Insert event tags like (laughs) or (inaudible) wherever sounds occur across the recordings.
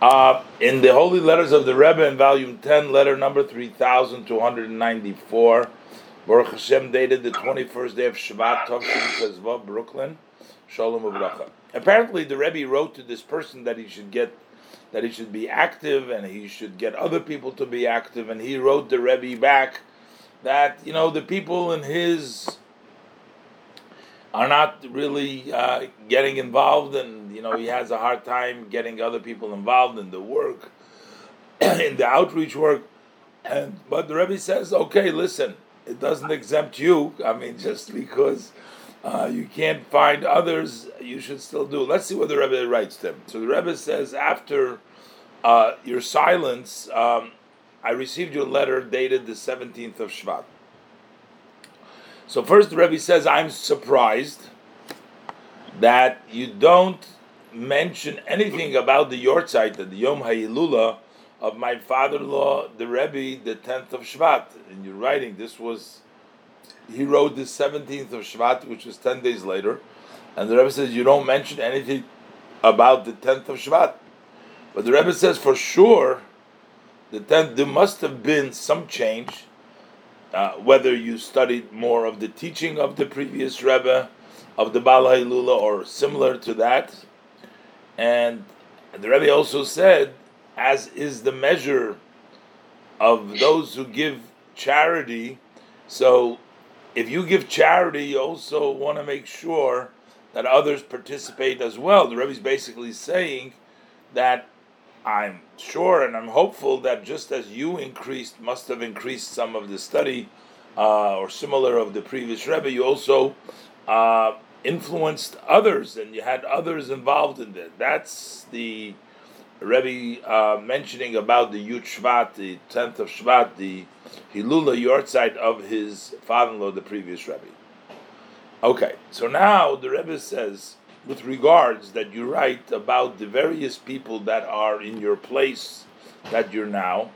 Uh, in the Holy Letters of the Rebbe in volume 10, letter number 3294, Baruch Hashem dated the 21st day of Shvat, Tovshin Brooklyn, Shalom Uvracha. Apparently the Rebbe wrote to this person that he should get, that he should be active and he should get other people to be active, and he wrote the Rebbe back that, you know, the people in his are not really uh, getting involved, and you know he has a hard time getting other people involved in the work, (clears throat) in the outreach work. And but the Rebbe says, okay, listen, it doesn't exempt you. I mean, (laughs) just because uh, you can't find others, you should still do. Let's see what the Rebbe writes to him. So the Rebbe says, after uh, your silence, um, I received your letter dated the seventeenth of Shvat. So first, the Rebbe says, I'm surprised that you don't mention anything about the Yortzeit, the Yom HaHilula of my father-in-law, the Rebbe, the 10th of Shvat. In your writing, this was, he wrote the 17th of Shvat, which was 10 days later. And the Rebbe says, you don't mention anything about the 10th of Shvat. But the Rebbe says, for sure, the 10th, there must have been some change uh, whether you studied more of the teaching of the previous Rebbe, of the Baal HaHilula, or similar to that. And the Rebbe also said, as is the measure of those who give charity, so if you give charity, you also want to make sure that others participate as well. The Rebbe is basically saying that I'm sure and I'm hopeful that just as you increased, must have increased some of the study uh, or similar of the previous Rebbe, you also uh, influenced others and you had others involved in that. That's the Rebbe uh, mentioning about the Yud Shvat, the 10th of Shvat, the Hilula Yortzeit of his father in law, the previous Rebbe. Okay, so now the Rebbe says, with regards that you write about the various people that are in your place that you're now,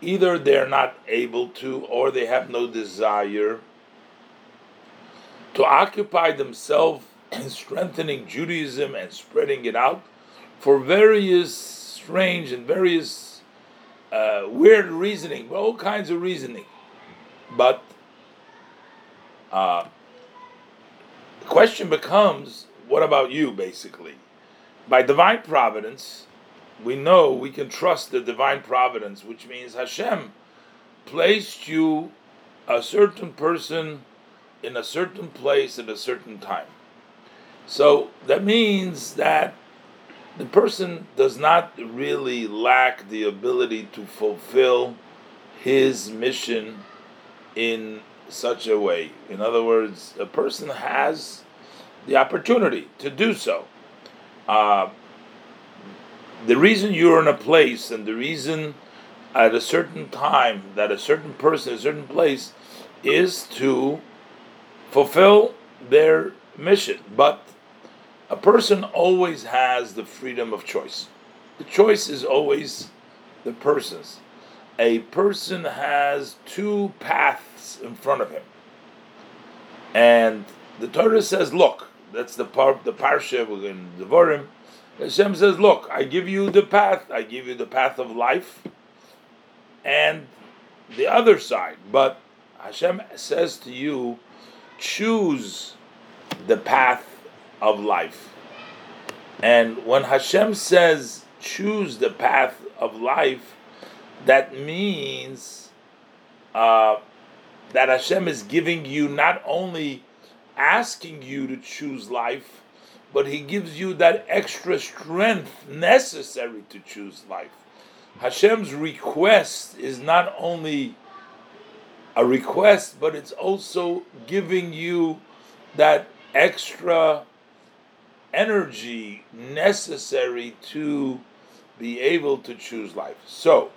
either they're not able to or they have no desire to occupy themselves (clears throat) in strengthening Judaism and spreading it out for various strange and various uh, weird reasoning, all kinds of reasoning. But uh, the question becomes what about you, basically? By divine providence, we know we can trust the divine providence, which means Hashem placed you, a certain person, in a certain place at a certain time. So that means that the person does not really lack the ability to fulfill his mission in such a way. In other words, a person has the opportunity to do so. Uh, the reason you're in a place and the reason at a certain time that a certain person, a certain place, is to fulfill their mission. But a person always has the freedom of choice. The choice is always the person's. A person has two paths in front of him. And the Torah says, look, that's the part, the parsha we're in Devarim. Hashem says, "Look, I give you the path. I give you the path of life, and the other side. But Hashem says to you, choose the path of life. And when Hashem says, choose the path of life, that means uh, that Hashem is giving you not only asking you to choose life, but He gives you that extra strength necessary to choose life. Hashem's request is not only a request, but it's also giving you that extra energy necessary to be able to choose life. So,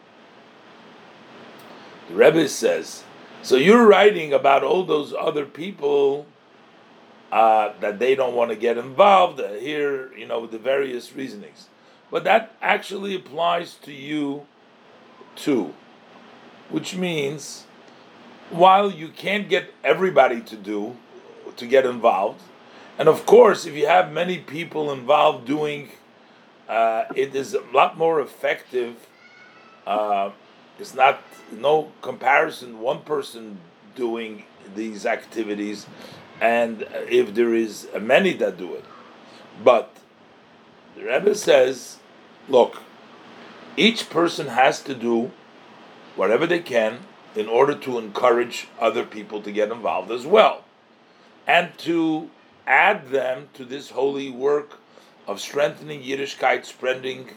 the Rebbe says, so you're writing about all those other people uh, that they don't want to get involved. Uh, here, you know, the various reasonings. But that actually applies to you too, which means while you can't get everybody to do, to get involved, and of course, if you have many people involved doing uh, it is a lot more effective. Uh, it's not no comparison. One person doing these activities, and if there is many that do it, but the Rebbe says, look, each person has to do whatever they can in order to encourage other people to get involved as well, and to add them to this holy work of strengthening Yiddishkeit, spreading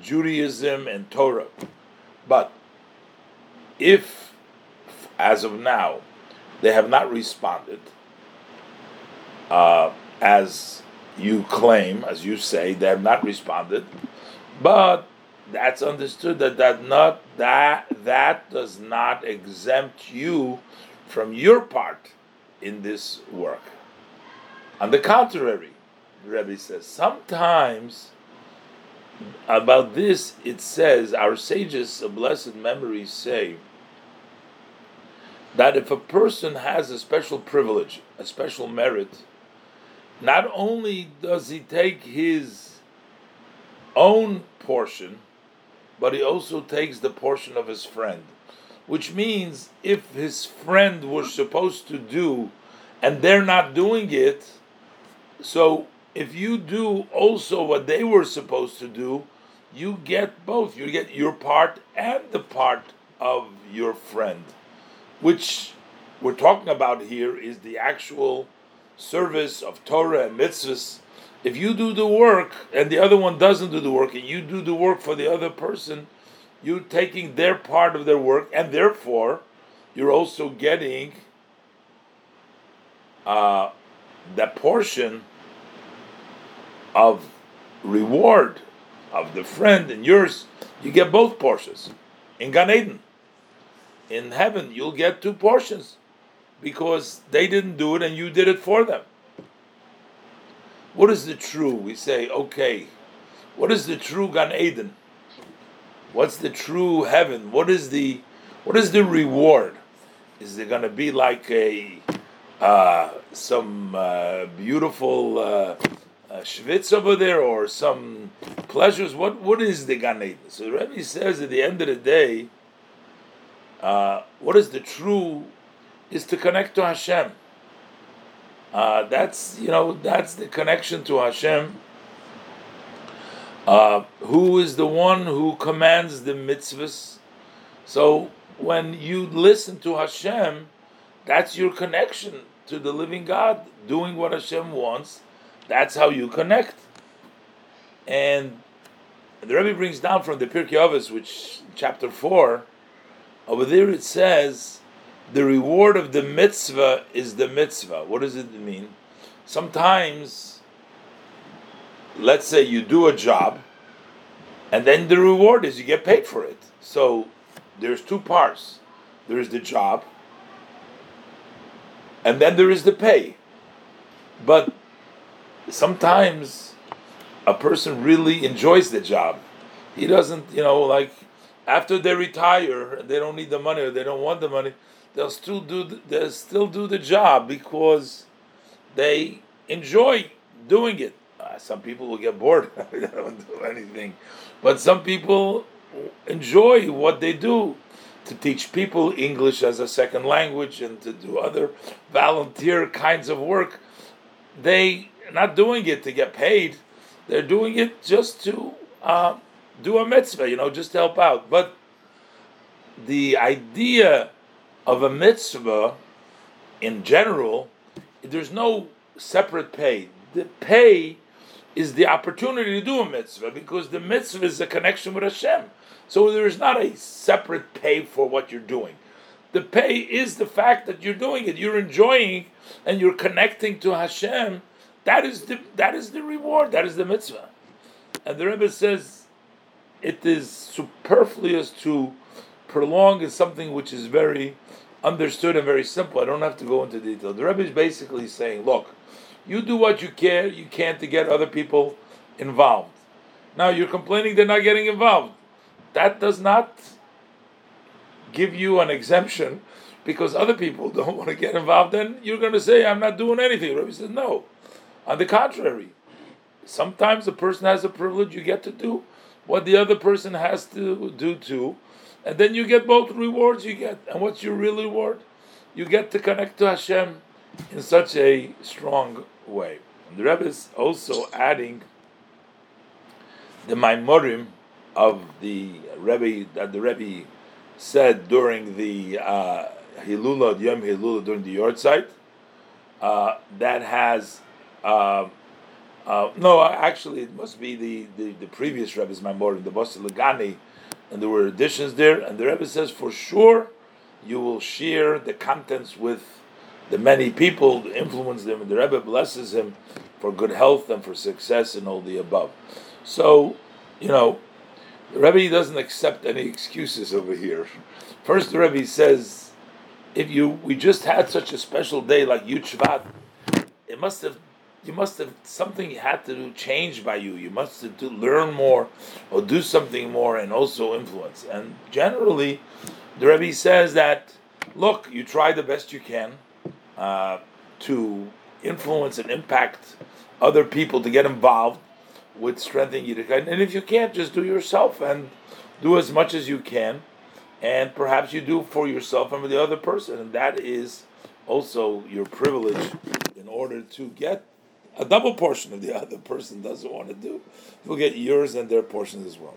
Judaism and Torah. But if, as of now, they have not responded, uh, as you claim, as you say, they have not responded, but that's understood that that not that that does not exempt you from your part in this work. On the contrary, the Rebbe says sometimes about this it says our sages of blessed memory say that if a person has a special privilege, a special merit, not only does he take his own portion, but he also takes the portion of his friend. Which means if his friend was supposed to do and they're not doing it, so if you do also what they were supposed to do, you get both. You get your part and the part of your friend, which we're talking about here is the actual service of Torah and mitzvahs. If you do the work and the other one doesn't do the work, and you do the work for the other person, you're taking their part of their work, and therefore you're also getting uh, that portion of reward of the friend and yours. You get both portions in Gan Eden. In heaven, you'll get two portions because they didn't do it and you did it for them. What is the true? We say, okay, what is the true Gan Eden? What's the true heaven? What is the what is the reward? Is there going to be like a uh, some uh, beautiful uh, uh, schwitz over there or some pleasures? What what is the Gan Eden? So Rebbe says at the end of the day, uh, what is the true is to connect to Hashem. Uh, that's you know that's the connection to Hashem. Uh, who is the one who commands the mitzvahs? So when you listen to Hashem, that's your connection to the living God, doing what Hashem wants. That's how you connect. And the Rebbe brings down from the Pirkei Avos, which chapter four, over there it says the reward of the mitzvah is the mitzvah. What does it mean? Sometimes, let's say you do a job, and then the reward is you get paid for it. So there's two parts there is the job, and then there is the pay. But sometimes a person really enjoys the job. He doesn't, you know, like after they retire, they don't need the money or they don't want the money they'll still do the, they'll still do the job because they enjoy doing it. Uh, some people will get bored; (laughs) they don't do anything, but some people enjoy what they do to teach people English as a second language and to do other volunteer kinds of work. They not doing it to get paid; they're doing it just to uh, do a mitzvah, you know, just to help out. But the idea of a mitzvah in general, there's no separate pay. The pay is the opportunity to do a mitzvah because the mitzvah is a connection with Hashem. So there is not a separate pay for what you're doing. The pay is the fact that you're doing it, you're enjoying, and you're connecting to Hashem. That is the that is the reward. That is the mitzvah. And the Rebbe says it is superfluous to prolong is something which is very understood and very simple. I don't have to go into detail. The Rebbe is basically saying, look, you do what you can, you can to get other people involved. Now you're complaining they're not getting involved. That does not give you an exemption because other people (laughs) don't want to get involved. Then you're going to say, I'm not doing anything. The Rebbe says, no. On the contrary, sometimes a person has a privilege, you get to do what the other person has to do too, and then you get both rewards. You get, and what's your real reward? You get to connect to Hashem in such a strong way. And the Rebbe is also adding the Maimorim of the Rebbe that the Rebbe said during the uh, Hilula, Yom Hilula, during the Yortzeit, uh, that has. Uh, uh, no, actually, it must be the, the, the previous Rebbe's Maimorim, the Bossi Lagani, and there were additions there. And the Rebbe says, for sure, you will share the contents with the many people, influence them, and the Rebbe blesses him for good health and for success and all the above. So, you know, the Rebbe doesn't accept any excuses over here. First, the Rebbe says, if you we just had such a special day like Yud Shvat, it must have you must have something you had to do change by you. You must have to learn more or do something more and also influence. And generally, the Rebbe says that look, you try the best you can uh, to influence and impact other people to get involved with strengthening Yiddishkeit. And if you can't, just do yourself and do as much as you can. And perhaps you do for yourself and for the other person. And that is also your privilege in order to get a double portion of the other person doesn't want to do. You'll get yours and their portions as well.